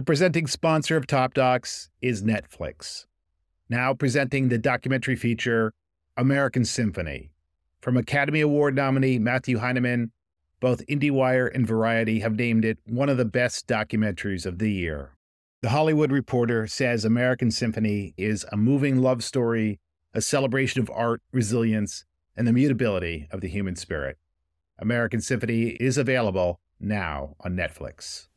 The presenting sponsor of Top Docs is Netflix. Now presenting the documentary feature American Symphony. From Academy Award nominee Matthew Heineman, both IndieWire and Variety have named it one of the best documentaries of the year. The Hollywood Reporter says American Symphony is a moving love story, a celebration of art, resilience, and the mutability of the human spirit. American Symphony is available now on Netflix.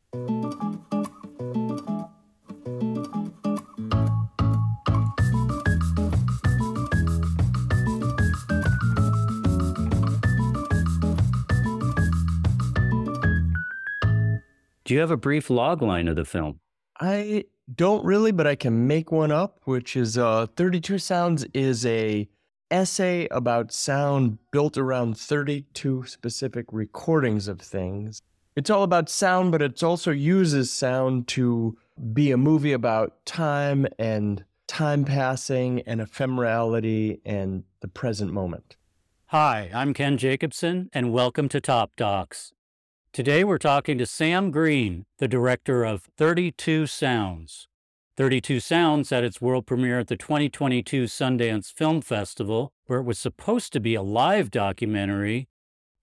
Do you have a brief log line of the film? I don't really, but I can make one up, which is uh, 32 Sounds is a essay about sound built around 32 specific recordings of things. It's all about sound, but it also uses sound to be a movie about time and time passing and ephemerality and the present moment. Hi, I'm Ken Jacobson, and welcome to Top Docs. Today we're talking to Sam Green, the director of 32 Sounds. 32 Sounds had its world premiere at the 2022 Sundance Film Festival, where it was supposed to be a live documentary,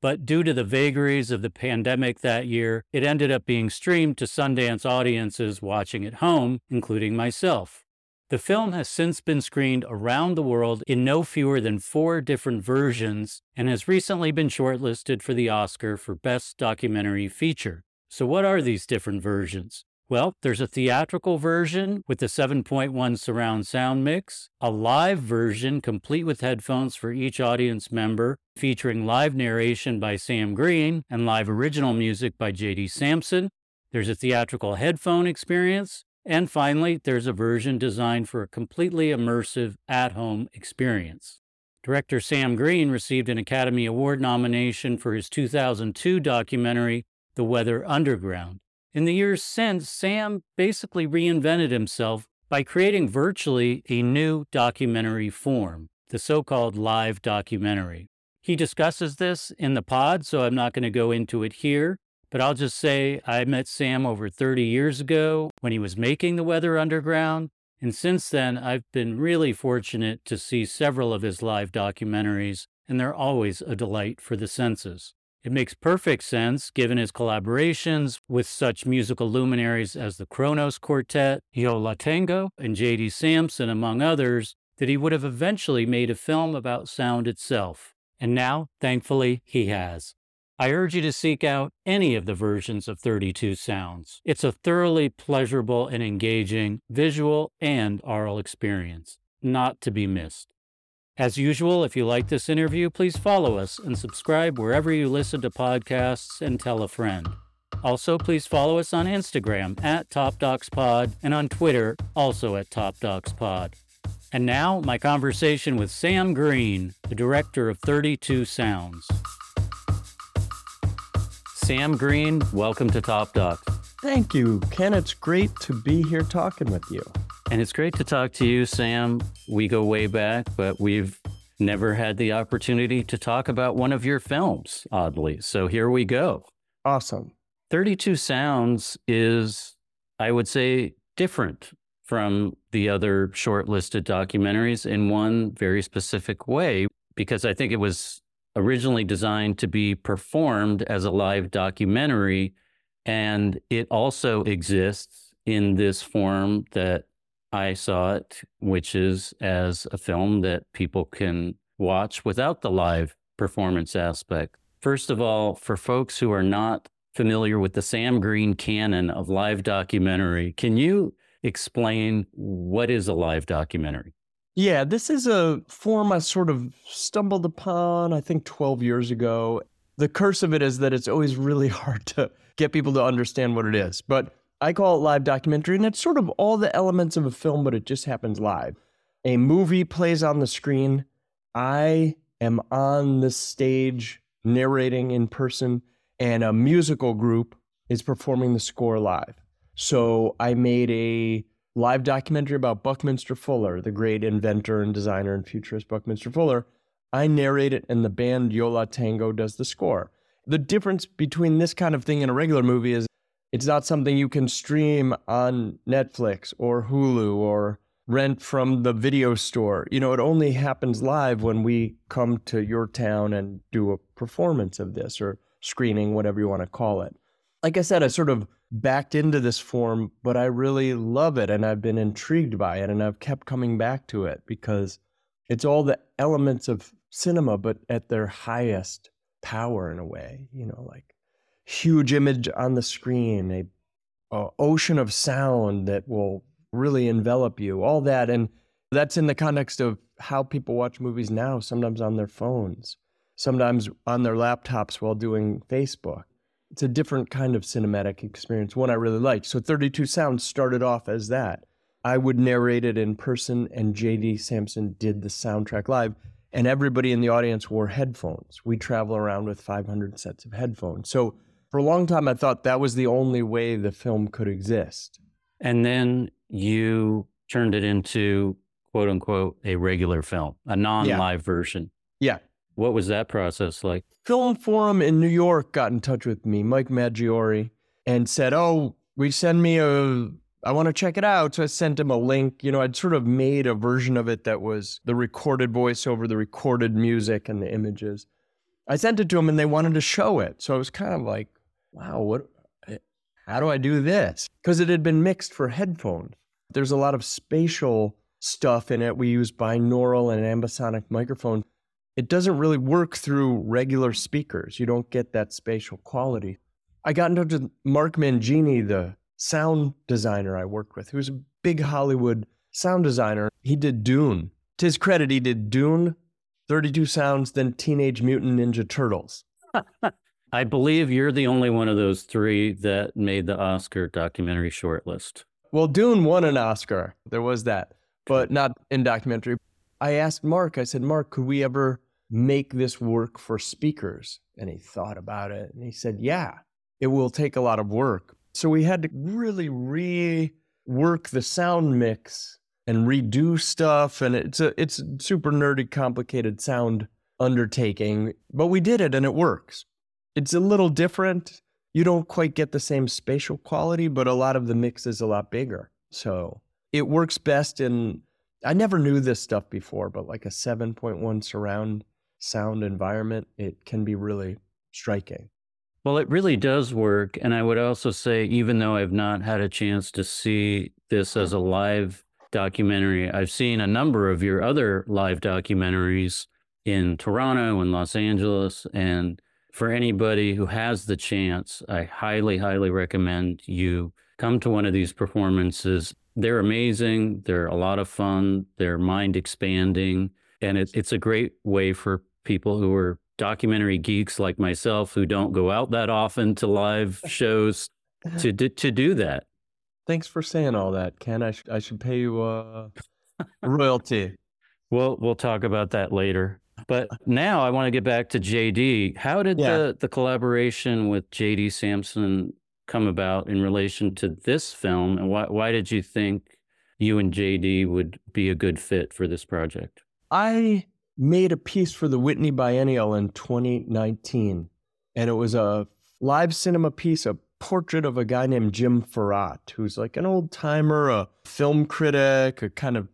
but due to the vagaries of the pandemic that year, it ended up being streamed to Sundance audiences watching at home, including myself. The film has since been screened around the world in no fewer than four different versions and has recently been shortlisted for the Oscar for Best Documentary Feature. So, what are these different versions? Well, there's a theatrical version with the 7.1 surround sound mix, a live version complete with headphones for each audience member, featuring live narration by Sam Green and live original music by JD Sampson. There's a theatrical headphone experience, and finally, there's a version designed for a completely immersive at home experience. Director Sam Green received an Academy Award nomination for his 2002 documentary, The Weather Underground. In the years since, Sam basically reinvented himself by creating virtually a new documentary form, the so called live documentary. He discusses this in the pod, so I'm not going to go into it here. But I'll just say I met Sam over 30 years ago when he was making The Weather Underground. And since then, I've been really fortunate to see several of his live documentaries, and they're always a delight for the senses. It makes perfect sense, given his collaborations with such musical luminaries as the Kronos Quartet, Yo La Tengo, and J.D. Sampson, among others, that he would have eventually made a film about sound itself. And now, thankfully, he has. I urge you to seek out any of the versions of 32 Sounds. It's a thoroughly pleasurable and engaging visual and oral experience, not to be missed. As usual, if you like this interview, please follow us and subscribe wherever you listen to podcasts and tell a friend. Also, please follow us on Instagram at TopDocsPod and on Twitter, also at TopDocsPod. And now, my conversation with Sam Green, the director of 32 Sounds. Sam Green, welcome to Top Docs. Thank you, Ken. It's great to be here talking with you. And it's great to talk to you, Sam. We go way back, but we've never had the opportunity to talk about one of your films, oddly. So here we go. Awesome. 32 Sounds is, I would say, different from the other shortlisted documentaries in one very specific way, because I think it was originally designed to be performed as a live documentary. And it also exists in this form that I saw it, which is as a film that people can watch without the live performance aspect. First of all, for folks who are not familiar with the Sam Green canon of live documentary, can you explain what is a live documentary? Yeah, this is a form I sort of stumbled upon, I think 12 years ago. The curse of it is that it's always really hard to get people to understand what it is. But I call it live documentary, and it's sort of all the elements of a film, but it just happens live. A movie plays on the screen. I am on the stage narrating in person, and a musical group is performing the score live. So I made a live documentary about Buckminster Fuller, the great inventor and designer and futurist Buckminster Fuller. I narrate it, and the band Yo La Tengo does the score. The difference between this kind of thing and a regular movie is It's not something you can stream on Netflix or Hulu or rent from the video store. You know, it only happens live when we come to your town and do a performance of this or screening, whatever you want to call it. Like I said, I sort of backed into this form, but I really love it and I've been intrigued by it and I've kept coming back to it because it's all the elements of cinema, but at their highest power in a way, you know, like huge image on the screen, a, a ocean of sound that will really envelop you, all that. And that's in the context of how people watch movies now, sometimes on their phones, sometimes on their laptops while doing Facebook it's a different kind of cinematic experience, one I really liked. So 32 Sounds started off as that. I would narrate it in person, and JD Sampson did the soundtrack live, and everybody in the audience wore headphones. We travel around with 500 sets of headphones. So for a long time, I thought that was the only way the film could exist. And then you turned it into quote unquote a regular film, a non live yeah. version. Yeah. What was that process like? Film Forum in New York got in touch with me, Mike Maggiore, and said, "Oh, we send me a I want to check it out." So I sent him a link. You know, I'd sort of made a version of it that was the recorded voice over the recorded music and the images. I sent it to him and they wanted to show it. So I was kind of like, "Wow, what eh, how do I do this?" Cuz it had been mixed for headphones. There's a lot of spatial stuff in it. We use binaural and ambisonic microphones it doesn't really work through regular speakers. You don't get that spatial quality. I got in touch with Mark Mangini, the sound designer I worked with, who's a big Hollywood sound designer. He did Dune. To his credit, he did Dune, 32 Sounds, then Teenage Mutant Ninja Turtles. I believe you're the only one of those three that made the Oscar documentary shortlist. Well, Dune won an Oscar. There was that, but not in documentary. I asked Mark, I said, Mark, could we ever make this work for speakers? And he thought about it and he said, yeah, it will take a lot of work. So we had to really rework the sound mix and redo stuff. And it's a, it's a super nerdy, complicated sound undertaking, but we did it and it works. It's a little different. You don't quite get the same spatial quality, but a lot of the mix is a lot bigger. So it works best in I never knew this stuff before, but like a 7.1 surround sound environment, it can be really striking. Well, it really does work. And I would also say, even though I've not had a chance to see this as a live documentary, I've seen a number of your other live documentaries in Toronto and Los Angeles. And for anybody who has the chance, I highly, highly recommend you come to one of these performances they're amazing. They're a lot of fun. They're mind expanding. And it, it's a great way for people who are documentary geeks like myself who don't go out that often to live shows to, to do that. Thanks for saying all that, Ken. I, sh- I should pay you uh, royalty. We'll, we'll talk about that later. But now I want to get back to JD. How did yeah. the, the collaboration with JD Sampson come about in relation to this film, and why why did you think you and JD would be a good fit for this project? I made a piece for the Whitney Biennial in 2019, and it was a live cinema piece, a portrait of a guy named Jim Farrat, who's like an old timer, a film critic, a kind of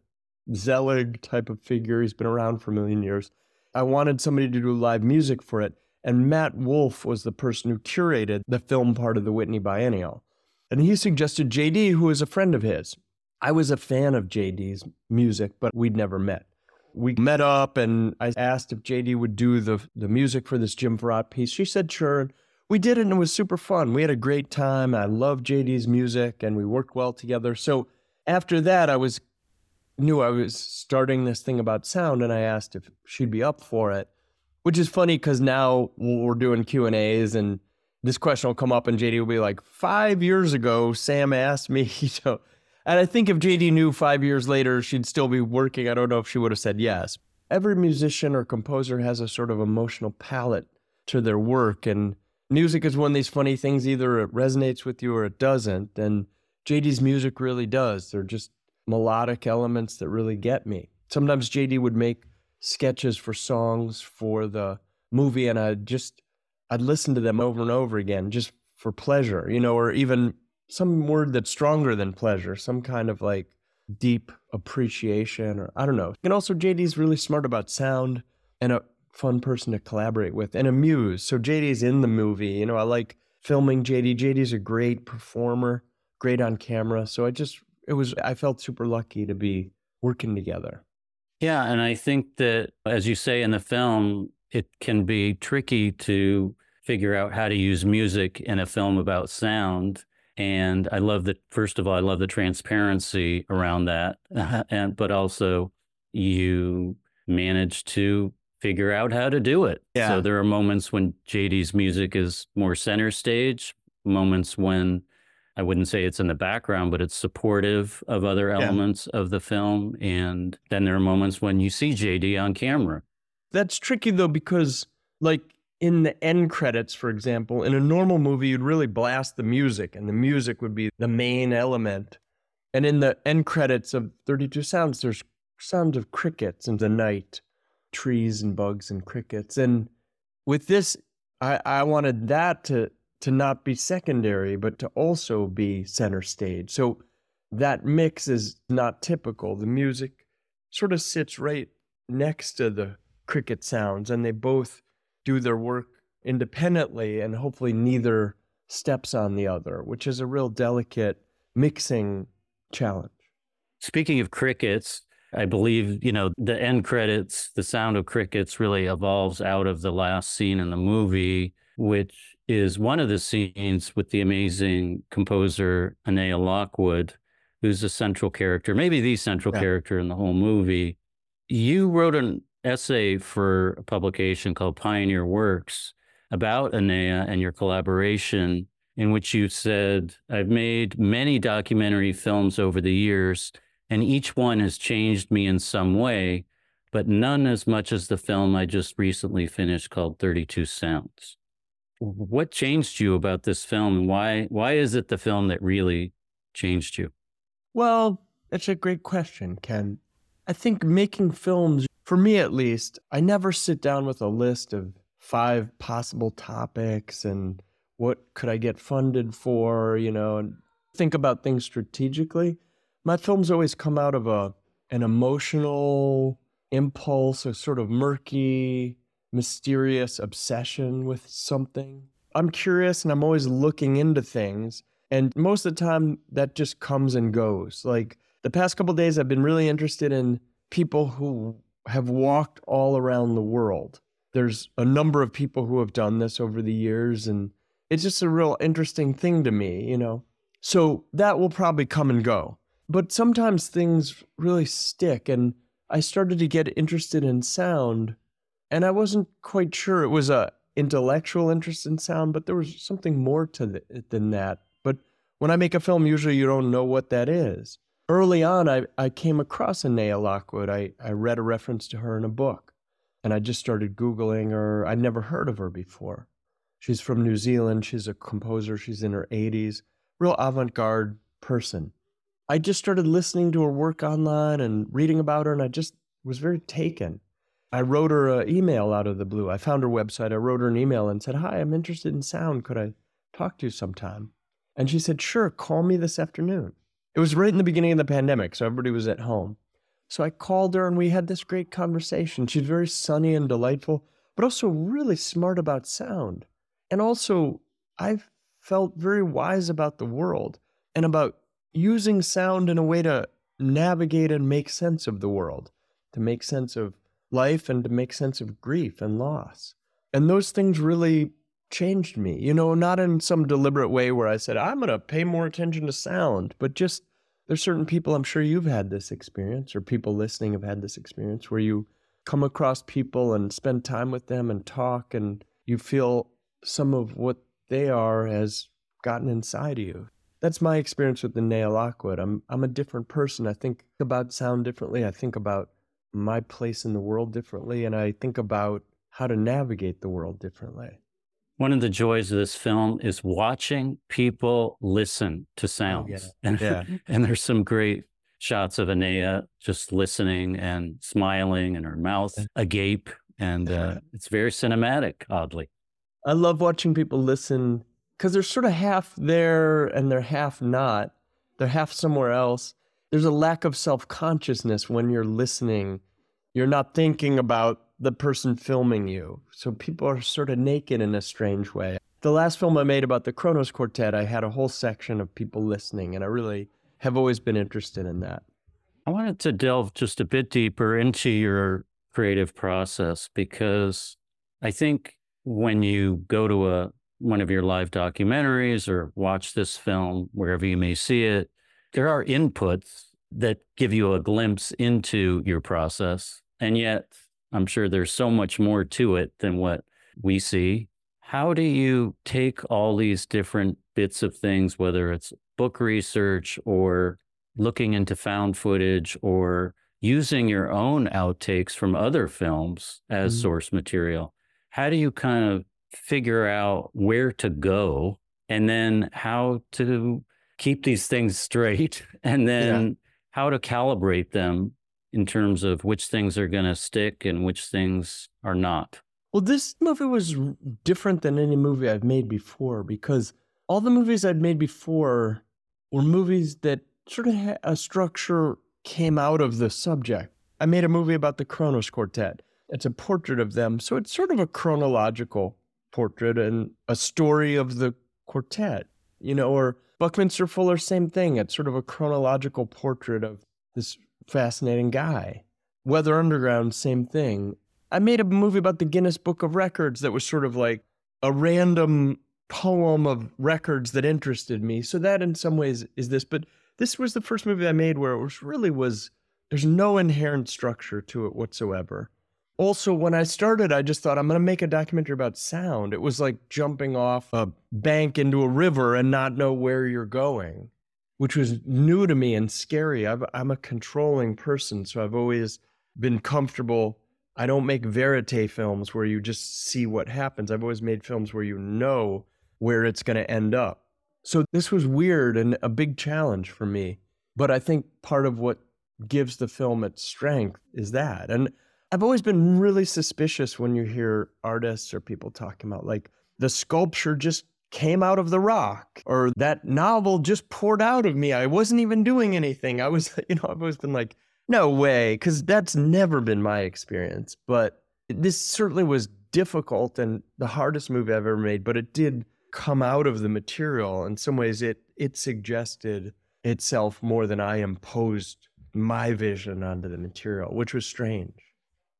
Zelig type of figure. He's been around for a million years. I wanted somebody to do live music for it. And Matt Wolf was the person who curated the film part of the Whitney Biennial. And he suggested JD, who is a friend of his. I was a fan of JD's music, but we'd never met. We met up and I asked if JD would do the, the music for this Jim Farrat piece. She said, sure. We did it and it was super fun. We had a great time. I love JD's music and we worked well together. So after that, I was knew I was starting this thing about sound and I asked if she'd be up for it which is funny because now we're doing Q and A's and this question will come up and JD will be like, five years ago, Sam asked me, you know, and I think if JD knew five years later she'd still be working, I don't know if she would have said yes. Every musician or composer has a sort of emotional palette to their work, and music is one of these funny things. Either it resonates with you or it doesn't. And JD's music really does. They're just melodic elements that really get me. Sometimes JD would make sketches for songs for the movie, and I'd just I'd listen to them over and over again just for pleasure, you know, or even some word that's stronger than pleasure, some kind of like deep appreciation, or I don't know. And also, JD's really smart about sound and a fun person to collaborate with and amuse. So JD's in the movie. You know, I like filming JD. JD's a great performer, great on camera. So I just, it was, I felt super lucky to be working together. Yeah. And I think that, as you say in the film, it can be tricky to figure out how to use music in a film about sound. And I love that, first of all, I love the transparency around that. and, but also, you manage to figure out how to do it. Yeah. So there are moments when JD's music is more center stage, moments when I wouldn't say it's in the background, but it's supportive of other Yeah. elements of the film. And then there are moments when you see JD on camera. That's tricky though, because like in the end credits, for example, in a normal movie, you'd really blast the music and the music would be the main element. And in the end credits of 32 Sounds, there's sounds of crickets in the night, trees and bugs and crickets. And with this, I, I wanted that to to not be secondary, but to also be center stage. So that mix is not typical. The music sort of sits right next to the cricket sounds, and they both do their work independently, and hopefully neither steps on the other, which is a real delicate mixing challenge. Speaking of crickets, I believe, you know, the end credits, the sound of crickets really evolves out of the last scene in the movie, which is one of the scenes with the amazing composer Annea Lockwood, who's a central character, maybe the central Yeah. character in the whole movie. You wrote an essay for a publication called Pioneer Works about Annea and your collaboration, in which you said, I've made many documentary films over the years, and each one has changed me in some way, but none as much as the film I just recently finished called 32 Sounds. What changed you about this film, why, why is it the film that really changed you? Well, that's a great question, Ken. I think making films, for me at least, I never sit down with a list of five possible topics and what could I get funded for, you know, and think about things strategically. My films always come out of a an emotional impulse, a sort of murky, mysterious obsession with something. I'm curious and I'm always looking into things. And most of the time, that just comes and goes. Like the past couple days, I've been really interested in people who have walked all around the world. There's a number of people who have done this over the years, and it's just a real interesting thing to me, you know? So that will probably come and go. But sometimes things really stick, and I started to get interested in sound, and I wasn't quite sure it was a intellectual interest in sound, but there was something more to it than that. But when I make a film, usually you don't know what that is. Early on, I, I came across Annea Lockwood. I, I read a reference to her in a book, and I just started Googling her. I'd never heard of her before. She's from New Zealand. She's a composer. She's in her 80s, real avant garde person. I just started listening to her work online and reading about her, and I just was very taken. I wrote her an email out of the blue. I found her website. I wrote her an email and said, Hi, I'm interested in sound. Could I talk to you sometime? And she said, Sure, call me this afternoon. It was right in the beginning of the pandemic, so everybody was at home. So I called her and we had this great conversation. She's very sunny and delightful, but also really smart about sound. And also, I felt very wise about the world and about using sound in a way to navigate and make sense of the world, to make sense of life and to make sense of grief and loss. And those things really changed me, you know, not in some deliberate way where I said, I'm going to pay more attention to sound, but just there's certain people, I'm sure you've had this experience, or people listening have had this experience where you come across people and spend time with them and talk, and you feel some of what they are has gotten inside of you. That's my experience with the Annea Lockwood. I'm I'm a different person. I think about sound differently. I think about my place in the world differently, and I think about how to navigate the world differently. One of the joys of this film is watching people listen to sounds. And, Yeah. and there's some great shots of Annea just listening and smiling and her mouth agape. And uh, it's very cinematic, oddly. I love watching people listen because they're sort of half there and they're half not. They're half somewhere else. There's a lack of self consciousness when you're listening. You're not thinking about the person filming you. So people are sort of naked in a strange way. The last film I made about the Kronos Quartet, I had a whole section of people listening, and I really have always been interested in that. I wanted to delve just a bit deeper into your creative process because I think when you go to a one of your live documentaries or watch this film wherever you may see it, there are inputs that give you a glimpse into your process. And yet, I'm sure there's so much more to it than what we see. How do you take all these different bits of things, whether it's book research or looking into found footage or using your own outtakes from other films as mm-hmm. source material? How do you kind of figure out where to go and then how to keep these things straight and then yeah. how to calibrate them in terms of which things are going to stick and which things are not. Well, this movie was different than any movie I've made before because all the movies I'd made before were movies that sort of had a structure came out of the subject. I made a movie about the Kronos Quartet. It's a portrait of them, so it's sort of a chronological portrait and a story of the quartet, you know, or Buckminster Fuller, same thing. It's sort of a chronological portrait of this fascinating guy. Weather Underground, same thing. I made a movie about the Guinness Book of Records that was sort of like a random poem of records that interested me. So that in some ways is this, but this was the first movie I made where it was really was there's no inherent structure to it whatsoever also when i started i just thought i'm going to make a documentary about sound. It was like jumping off a bank into a river and not know where you're going which was new to me and scary. I am a controlling person so i've always been comfortable. I don't make verite films where you just see what happens. I've always made films where you know where it's going to end up. So this was weird and a big challenge for me but i think part of what gives the film its strength is that. And I've always been really suspicious when you hear artists or people talking about like the sculpture just came out of the rock or that novel just poured out of me. I wasn't even doing anything. I was, you know, I've always been like, no way, because that's never been my experience. But this certainly was difficult and the hardest move I've ever made, but it did come out of the material. In some ways, it it suggested itself more than I imposed my vision onto the material, which was strange.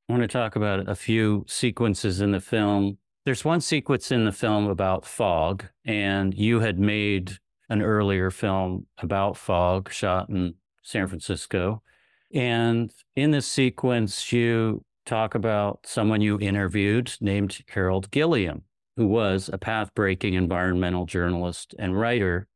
I want to talk about a few sequences in the film. There's one sequence in the film about fog, and you had made an earlier film about fog shot in San Francisco. And in this sequence, you talk about someone you interviewed named Harold Gilliam, who was a path breaking environmental journalist and writer.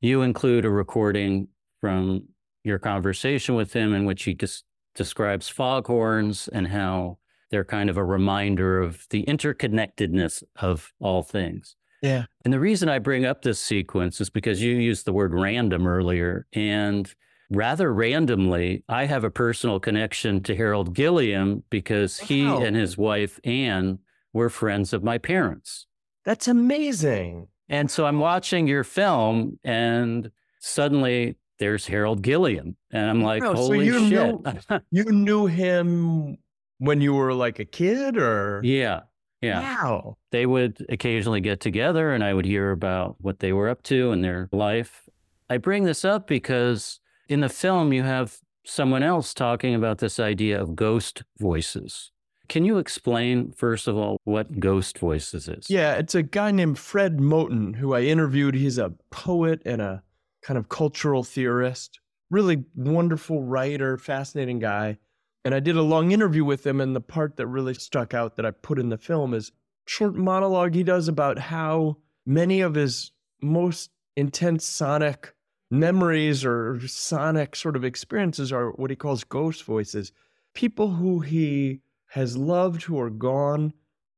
You include a recording from your conversation with him in which he just describes foghorns and how they're kind of a reminder of the interconnectedness of all things. Yeah. And the reason I bring up this sequence is because you used the word random earlier. And rather randomly, I have a personal connection to Harold Gilliam because wow. he and his wife, Anne, were friends of my parents. That's amazing. And so I'm watching your film, and suddenly there's Harold Gilliam. And I'm like, oh, holy so you shit. Knew, you knew him when you were like a kid or? Yeah. Yeah. Wow. They would occasionally get together and I would hear about what they were up to in their life. I bring this up because in the film, you have someone else talking about this idea of ghost voices. Can you explain, first of all, what Ghost Voices is? Yeah, it's a guy named Fred Moten who I interviewed. He's a poet and a kind of cultural theorist, really wonderful writer, fascinating guy. And I did a long interview with him, and the part that really stuck out that I put in the film is short monologue he does about how many of his most intense sonic memories or sonic sort of experiences are what he calls ghost voices. People who he has loved who are gone,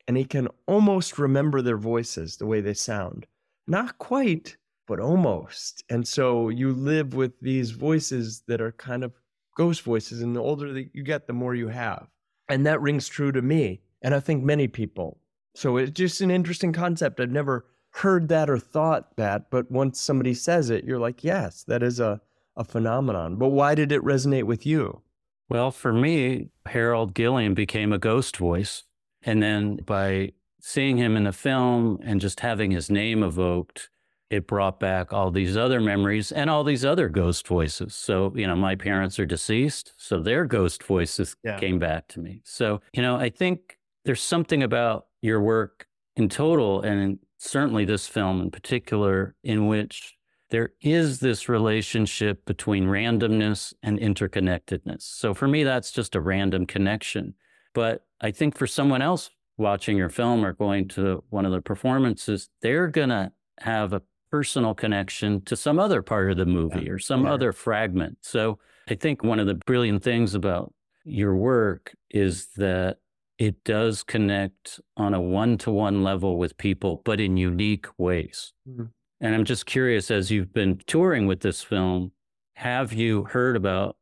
and he can almost remember their voices, the way they sound. Not quite, but almost. And so you live with these voices that are kind of ghost voices. And the older that you get, the more you have. And that rings true to me. And I think many people. So it's just an interesting concept. I've never heard that or thought that, but once somebody says it, you're like, yes, that is a, a phenomenon. But why did it resonate with you? Well, for me, Harold Gilliam became a ghost voice. And then by seeing him in the film and just having his name evoked, it brought back all these other memories and all these other ghost voices. So, you know, my parents are deceased, so their ghost voices yeah. came back to me. So, you know, I think there's something about your work in total, and certainly this film in particular, in which there is this relationship between randomness and interconnectedness. So for me, that's just a random connection. But I think for someone else watching your film or going to one of the performances, they're going to have a personal connection to some other part of the movie yeah. or some yeah. other fragment. So I think one of the brilliant things about your work is that it does connect on a one to one level with people, but in unique ways. Mm-hmm. And I'm just curious, as you've been touring with this film, have you heard about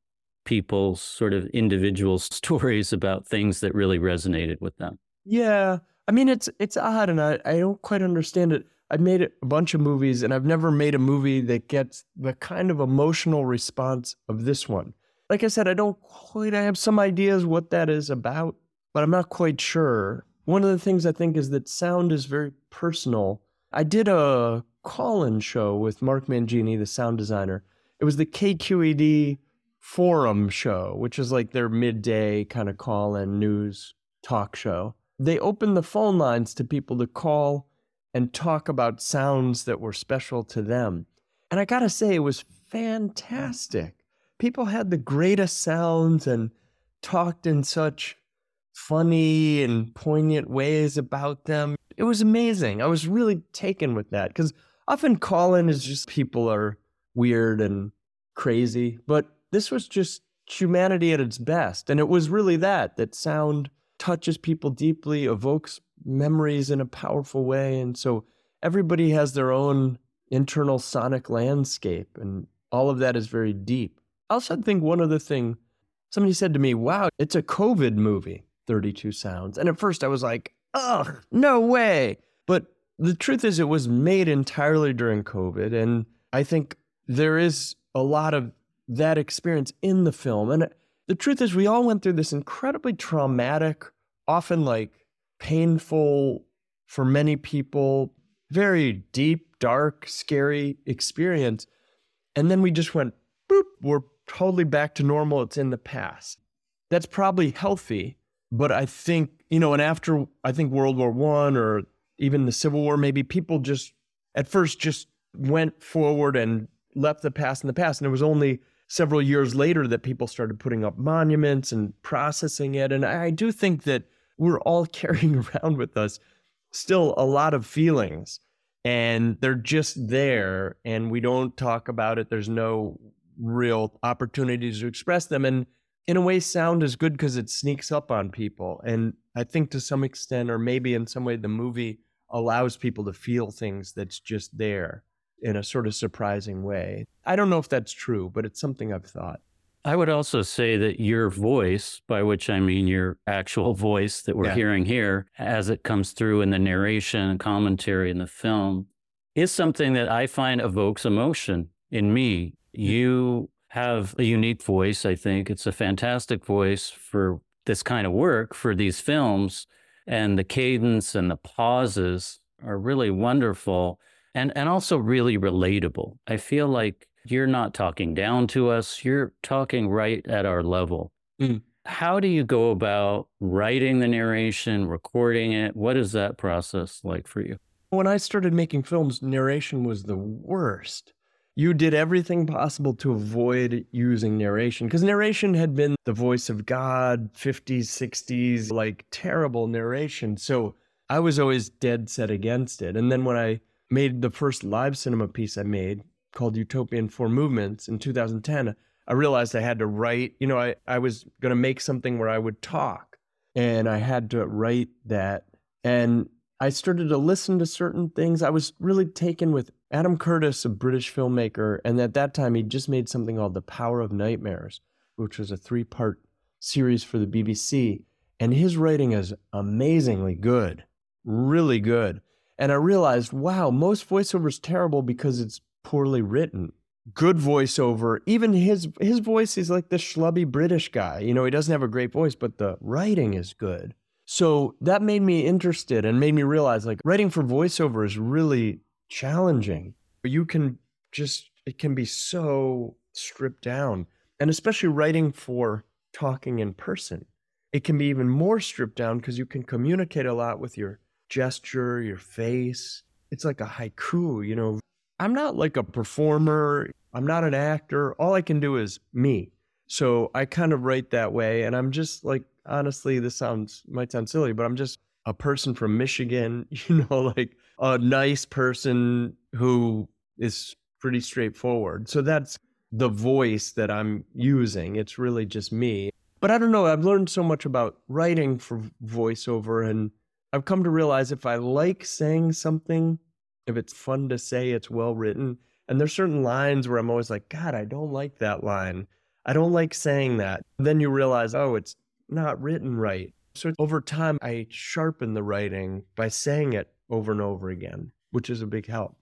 people's sort of individual stories about things that really resonated with them? Yeah. I mean, it's it's odd, and I, I don't quite understand it. I've made a bunch of movies, and I've never made a movie that gets the kind of emotional response of this one. Like I said, I don't quite. I have some ideas what that is about, but I'm not quite sure. One of the things I think is that sound is very personal. I did a call-in show with Mark Mangini, the sound designer. It was the KQED forum show, which is like their midday kind of call-in news talk show they opened the phone lines to people to call and talk about sounds that were special to them. And I got to say, it was fantastic. People had the greatest sounds and talked in such funny and poignant ways about them. It was amazing. I was really taken with that because often call in is just people are weird and crazy, but this was just humanity at its best. And it was really that, that sound touches people deeply, evokes memories in a powerful way. And so everybody has their own internal sonic landscape, and all of that is very deep. I also think one other thing somebody said to me, Wow, it's a COVID movie, 32 Sounds. And at first I was like, Ugh, no way. But the truth is, it was made entirely during COVID. And I think there is a lot of that experience in the film. And the truth is, we all went through this incredibly traumatic, often like painful for many people, very deep, dark, scary experience. And then we just went, boop, we're totally back to normal. It's in the past. That's probably healthy. But I think, you know, and after I think World War One or even the Civil War, maybe people just at first just went forward and left the past in the past. And it was only several years later that people started putting up monuments and processing it. And I do think that we're all carrying around with us still a lot of feelings and they're just there and we don't talk about it. There's no real opportunities to express them. And in a way, sound is good because it sneaks up on people. And I think to some extent, or maybe in some way, the movie allows people to feel things that's just there in a sort of surprising way. I don't know if that's true, but it's something I've thought. I would also say that your voice, by which I mean your actual voice that we're yeah. hearing here, as it comes through in the narration and commentary in the film, is something that I find evokes emotion in me. Hmm. You have a unique voice, I think. It's a fantastic voice for this kind of work, for these films. And the cadence and the pauses are really wonderful and and also really relatable. I feel like you're not talking down to us, you're talking right at our level. Mm. How do you go about writing the narration, recording it? What is that process like for you? When I started making films, narration was the worst. You did everything possible to avoid using narration because narration had been the voice of God, 50s, 60s, like terrible narration. So I was always dead set against it. And then when I made the first live cinema piece I made called Utopia in Four Movements in 2010, I realized I had to write, you know, I, I was going to make something where I would talk and I had to write that. And I started to listen to certain things. I was really taken with Adam Curtis, a British filmmaker. And at that time, he just made something called The Power of Nightmares, which was a three part series for the BBC. And his writing is amazingly good, really good. And I realized, wow, most voiceover is terrible because it's poorly written. Good voiceover, even his his voice is like the schlubby British guy. You know, he doesn't have a great voice, but the writing is good. So that made me interested and made me realize like writing for voiceover is really challenging. You can just it can be so stripped down. And especially writing for talking in person. It can be even more stripped down because you can communicate a lot with your gesture, your face. It's like a haiku, you know. I'm not like a performer, I'm not an actor. All I can do is me. So I kind of write that way. And I'm just like, honestly, this sounds, might sound silly, but I'm just a person from Michigan, you know, like a nice person who is pretty straightforward. So that's the voice that I'm using. It's really just me. But I don't know. I've learned so much about writing for voiceover, and I've come to realize if I like saying something, if it's fun to say, it's well written. And there's certain lines where I'm always like, God, I don't like that line. I don't like saying that. Then you realize, oh, it's not written right. So over time, I sharpen the writing by saying it over and over again, which is a big help.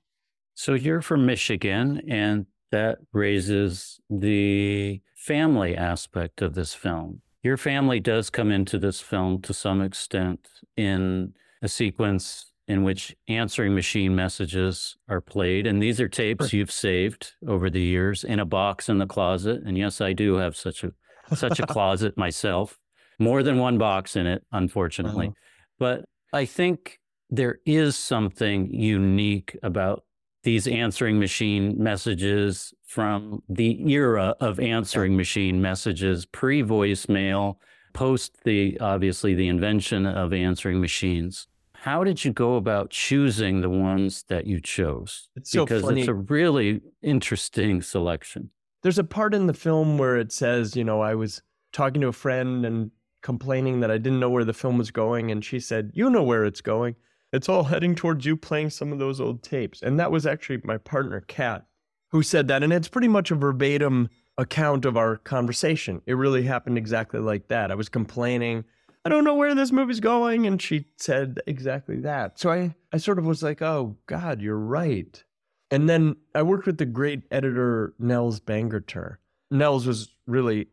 So you're from Michigan, and that raises the family aspect of this film. Your family does come into this film to some extent in a sequence in which answering machine messages are played. And these are tapes you've saved over the years in a box in the closet. And yes, I do have such a such a closet myself. More than one box in it, unfortunately. Uh-huh. But I think there is something unique about these answering machine messages from the era of answering machine messages, pre voicemail, post the obviously the invention of answering machines. How did you go about choosing the ones that you chose? It's so because funny. it's a really interesting selection. There's a part in the film where it says, you know, I was talking to a friend and complaining that I didn't know where the film was going. And she said, You know where it's going it's all heading towards you playing some of those old tapes. And that was actually my partner, Kat, who said that. And it's pretty much a verbatim account of our conversation. It really happened exactly like that. I was complaining, I don't know where this movie's going. And she said exactly that. So I, I sort of was like, oh, God, you're right. And then I worked with the great editor, Nels Bangerter. Nels was really,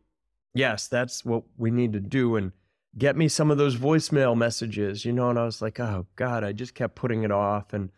yes, that's what we need to do. And get me some of those voicemail messages, you know, and I was like, oh God, I just kept putting it off. And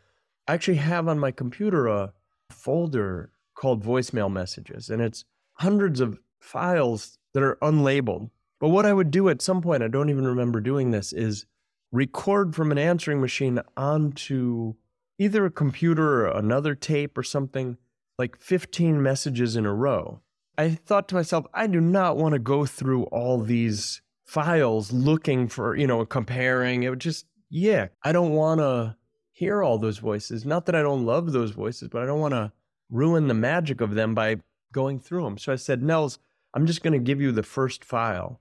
I actually have on my computer a folder called voicemail messages, and it's hundreds of files that are unlabeled. But what I would do at some point, I don't even remember doing this, is record from an answering machine onto either a computer or another tape or something, like 15 messages in a row. I thought to myself, I do not want to go through all these files looking for, you know, comparing. It would just, yeah, I don't want to hear all those voices. Not that I don't love those voices, but I don't want to ruin the magic of them by going through them. So I said, Nels, I'm just going to give you the first file.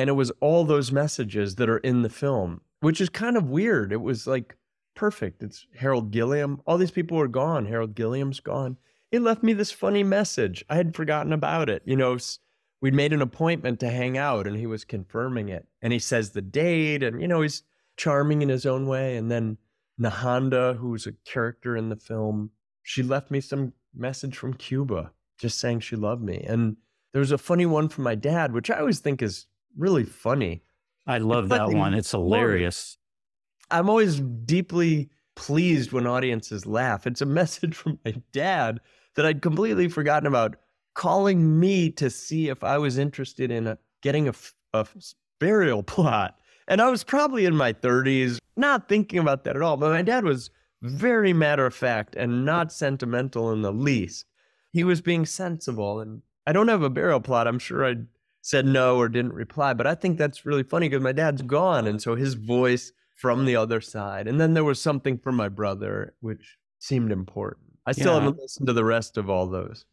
And it was all those messages that are in the film, which is kind of weird. It was like perfect. It's Harold Gilliam. All these people are gone. Harold Gilliam's gone. It left me this funny message. I had forgotten about it. You know, we'd made an appointment to hang out and he was confirming it. And he says the date and, you know, he's charming in his own way. And then Nahanda, who's a character in the film, she left me some message from Cuba just saying she loved me. And there was a funny one from my dad, which I always think is really funny. I love that one. It's hilarious. I'm always deeply pleased when audiences laugh. It's a message from my dad that I'd completely forgotten about calling me to see if I was interested in a, getting a, a burial plot. And I was probably in my 30s, not thinking about that at all. But my dad was very matter of fact and not sentimental in the least. He was being sensible. And I don't have a burial plot. I'm sure I said no or didn't reply. But I think that's really funny because my dad's gone. And so his voice from the other side. And then there was something for my brother, which seemed important. I still yeah. haven't listened to the rest of all those.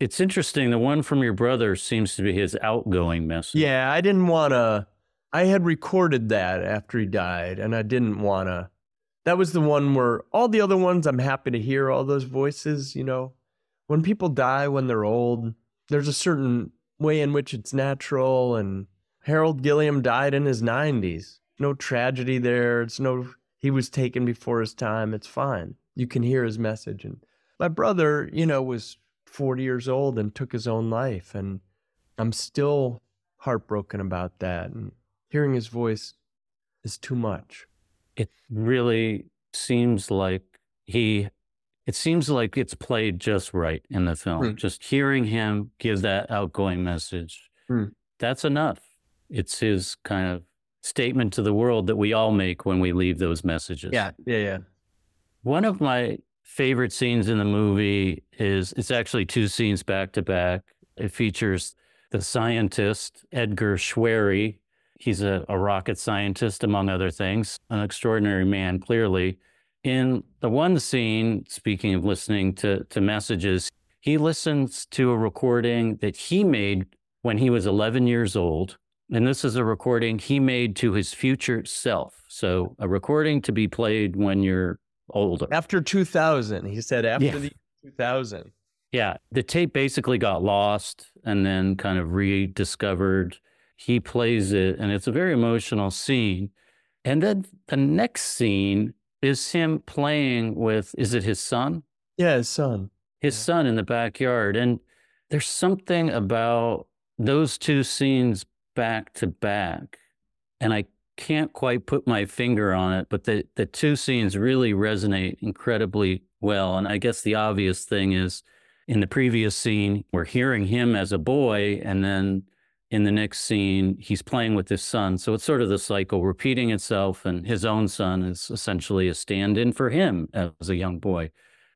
It's interesting. The one from your brother seems to be his outgoing message. Yeah, I didn't want to. I had recorded that after he died, and I didn't want to. That was the one where all the other ones, I'm happy to hear all those voices. You know, when people die when they're old, there's a certain way in which it's natural. And Harold Gilliam died in his 90s. No tragedy there. It's no. he was taken before his time. It's fine. You can hear his message. And my brother, you know, was 40 years old and took his own life. And I'm still heartbroken about that. And hearing his voice is too much. It really seems like he, it seems like it's played just right in the film. Mm. Just hearing him give that outgoing message, Mm. that's enough. It's his kind of statement to the world that we all make when we leave those messages. Yeah, yeah. Yeah. One of my favorite scenes in the movie is it's actually two scenes back to back. It features the scientist, Edgar Choueiri. He's a, a rocket scientist, among other things, an extraordinary man, clearly. In the one scene, speaking of listening to, to messages, he listens to a recording that he made when he was 11 years old. And this is a recording he made to his future self. So, a recording to be played when you're older. After 2000, he said after Yeah. the 2000. Yeah, the tape basically got lost and then kind of rediscovered. He plays it, and it's a very emotional scene. And then the next scene is him playing with, is it his son? Yeah, his son. His Yeah. son in the backyard. And there's something about those two scenes back to back. And I can't quite put my finger on it, but the, the two scenes really resonate incredibly well. And I guess the obvious thing is in the previous scene, we're hearing him as a boy, and then in the next scene, he's playing with his son. So it's sort of the cycle repeating itself, and his own son is essentially a stand in for him as a young boy.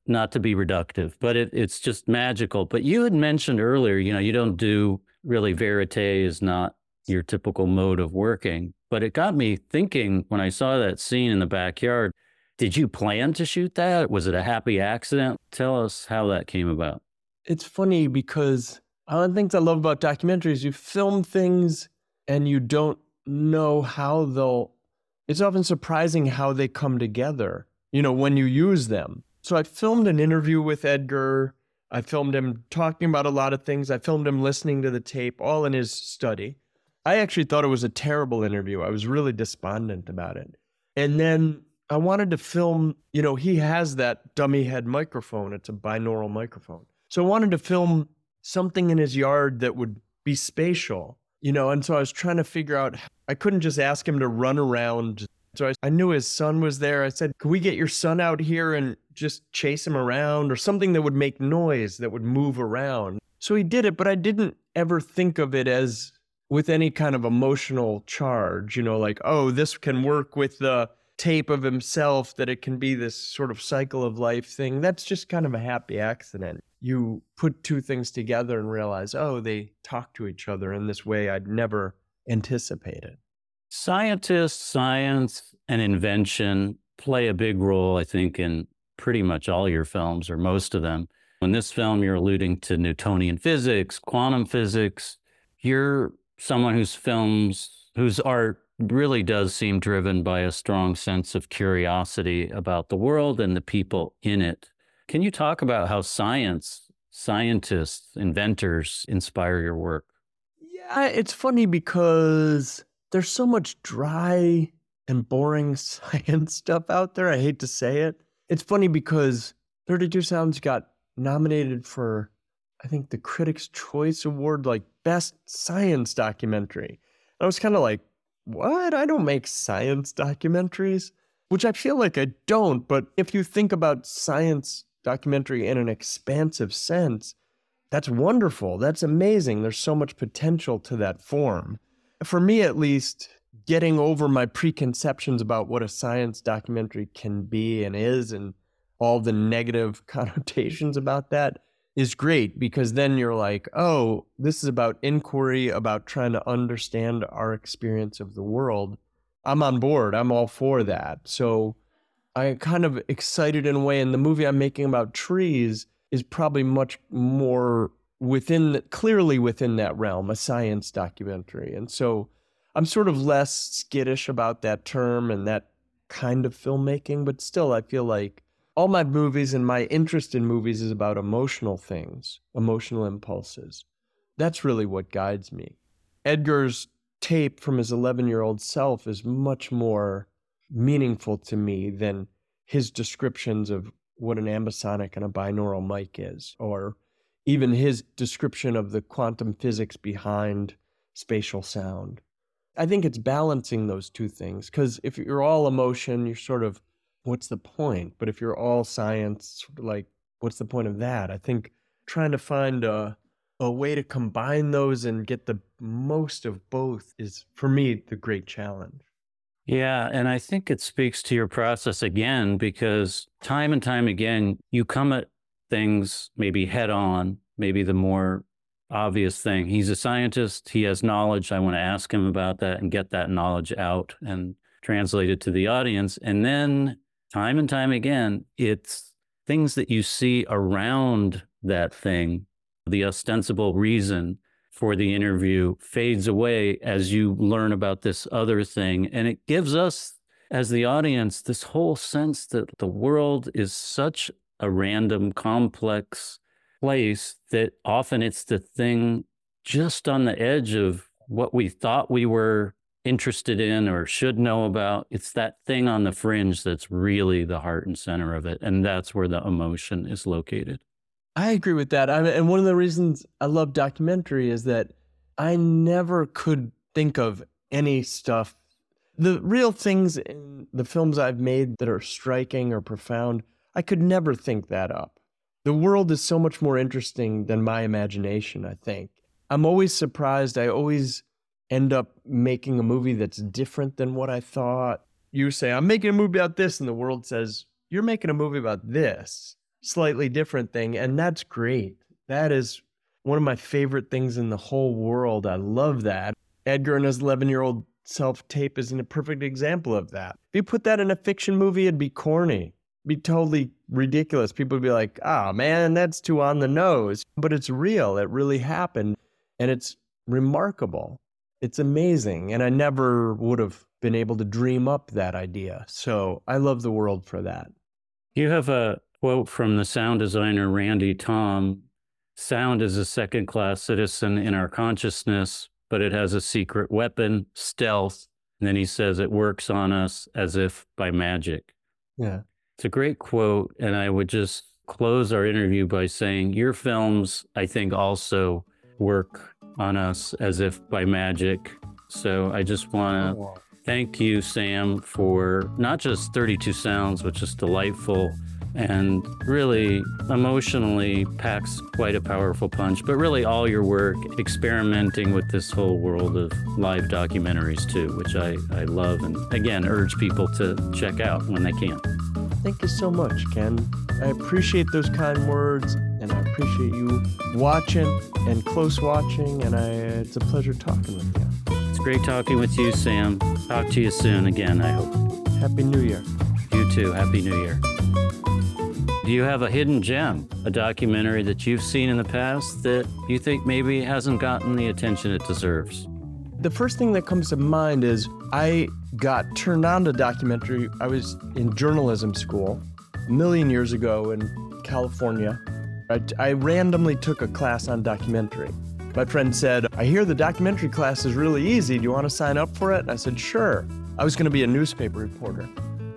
Not to be reductive, but it, it's just magical. But you had mentioned earlier, you know, you don't do really verite is not your typical mode of working. But it got me thinking when I saw that scene in the backyard did you plan to shoot that? Was it a happy accident? Tell us how that came about. It's funny because one of the things I love about documentaries, you film things and you don't know how they'll, it's often surprising how they come together, you know, when you use them. So I filmed an interview with Edgar. I filmed him talking about a lot of things. I filmed him listening to the tape, all in his study. I actually thought it was a terrible interview. I was really despondent about it. And then I wanted to film, you know, he has that dummy head microphone. It's a binaural microphone. So I wanted to film something in his yard that would be spatial, you know, and so I was trying to figure out, I couldn't just ask him to run around. So I, I knew his son was there. I said, Could we get your son out here and just chase him around or something that would make noise, that would move around? So he did it, but I didn't ever think of it as with any kind of emotional charge, you know, like, oh, this can work with the tape of himself, that it can be this sort of cycle of life thing. That's just kind of a happy accident. You put two things together and realize, oh, they talk to each other in this way I'd never anticipated. Scientists, science, and invention play a big role, I think, in pretty much all your films or most of them. In this film, you're alluding to Newtonian physics, quantum physics. You're someone whose films, whose art really does seem driven by a strong sense of curiosity about the world and the people in it. Can you talk about how science, scientists, inventors inspire your work? Yeah, it's funny because there's so much dry and boring science stuff out there. I hate to say it. It's funny because 32 Sounds got nominated for, I think, the Critics' Choice Award, like Best Science Documentary. And I was kind of like, what? I don't make science documentaries, which I feel like I don't. But if you think about science documentary in an expansive sense, that's wonderful. That's amazing. There's so much potential to that form. For me, at least, getting over my preconceptions about what a science documentary can be and is, and all the negative connotations about that is great because then you're like, oh, this is about inquiry, about trying to understand our experience of the world. I'm on board. I'm all for that. So I'm kind of excited in a way. And the movie I'm making about trees is probably much more within, clearly within that realm, a science documentary. And so I'm sort of less skittish about that term and that kind of filmmaking, but still, I feel like all my movies and my interest in movies is about emotional things, emotional impulses. That's really what guides me. Edgar's tape from his 11 year old self is much more meaningful to me than his descriptions of what an ambisonic and a binaural mic is, or even his description of the quantum physics behind spatial sound. I think it's balancing those two things because if you're all emotion, you're sort of, what's the point? But if you're all science, like, what's the point of that? I think trying to find a, a way to combine those and get the most of both is, for me, the great challenge. Yeah. And I think it speaks to your process again, because time and time again, you come at things maybe head on, maybe the more obvious thing. He's a scientist, he has knowledge. I want to ask him about that and get that knowledge out and translate it to the audience. And then time and time again, it's things that you see around that thing, the ostensible reason for the interview fades away as you learn about this other thing. And it gives us, as the audience, this whole sense that the world is such a random, complex place that often it's the thing just on the edge of what we thought we were interested in or should know about. It's that thing on the fringe that's really the heart and center of it. And that's where the emotion is located. I agree with that. I mean, and one of the reasons I love documentary is that I never could think of any stuff. The real things in the films I've made that are striking or profound, I could never think that up. The world is so much more interesting than my imagination, I think. I'm always surprised. I always end up making a movie that's different than what I thought. You say, I'm making a movie about this, and the world says, You're making a movie about this slightly different thing. And that's great. That is one of my favorite things in the whole world. I love that. Edgar and his 11 year old self tape is a perfect example of that. If you put that in a fiction movie, it'd be corny, it'd be totally ridiculous. People would be like, oh man, that's too on the nose. But it's real. It really happened. And it's remarkable. It's amazing. And I never would have been able to dream up that idea. So I love the world for that. You have a quote from the sound designer Randy Thom Sound is a second class citizen in our consciousness, but it has a secret weapon, stealth. And then he says it works on us as if by magic. Yeah. It's a great quote. And I would just close our interview by saying your films, I think, also work on us as if by magic. So I just want to thank you, Sam, for not just 32 Sounds, which is delightful and really emotionally packs quite a powerful punch. But really, all your work experimenting with this whole world of live documentaries, too, which I, I love and again urge people to check out when they can. Thank you so much, Ken. I appreciate those kind words and I appreciate you watching and close watching. And I, it's a pleasure talking with you. It's great talking with you, Sam. Talk to you soon again, I hope. Happy New Year. You too. Happy New Year. Do you have a hidden gem, a documentary that you've seen in the past that you think maybe hasn't gotten the attention it deserves? The first thing that comes to mind is I got turned on to documentary. I was in journalism school a million years ago in California. I, I randomly took a class on documentary. My friend said, I hear the documentary class is really easy. Do you want to sign up for it? And I said, sure. I was going to be a newspaper reporter.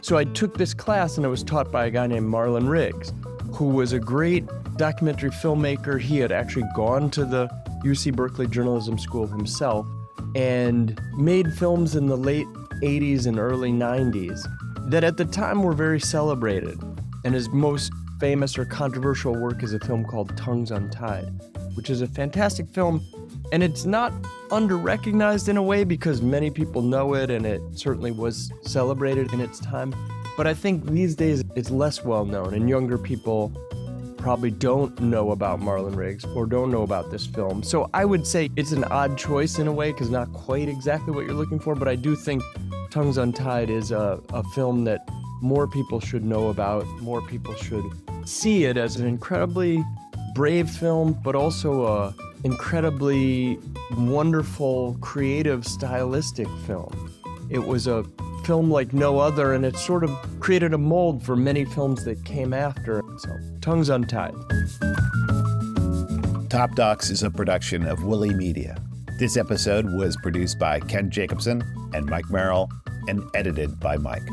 So I took this class and it was taught by a guy named Marlon Riggs, who was a great documentary filmmaker. He had actually gone to the UC Berkeley Journalism School himself and made films in the late 80s and early 90s that at the time were very celebrated. And his most famous or controversial work is a film called Tongues Untied, which is a fantastic film. And it's not under recognized in a way because many people know it and it certainly was celebrated in its time. But I think these days it's less well known and younger people probably don't know about Marlon Riggs or don't know about this film. So I would say it's an odd choice in a way because not quite exactly what you're looking for, but I do think Tongues Untied is a, a film that more people should know about, more people should see it as an incredibly brave film, but also a incredibly wonderful, creative, stylistic film. It was a film like no other, and it sort of created a mold for many films that came after. So, Tongues Untied. Top Docs is a production of Woolly Media. This episode was produced by Ken Jacobson and Mike Merrill, and edited by Mike.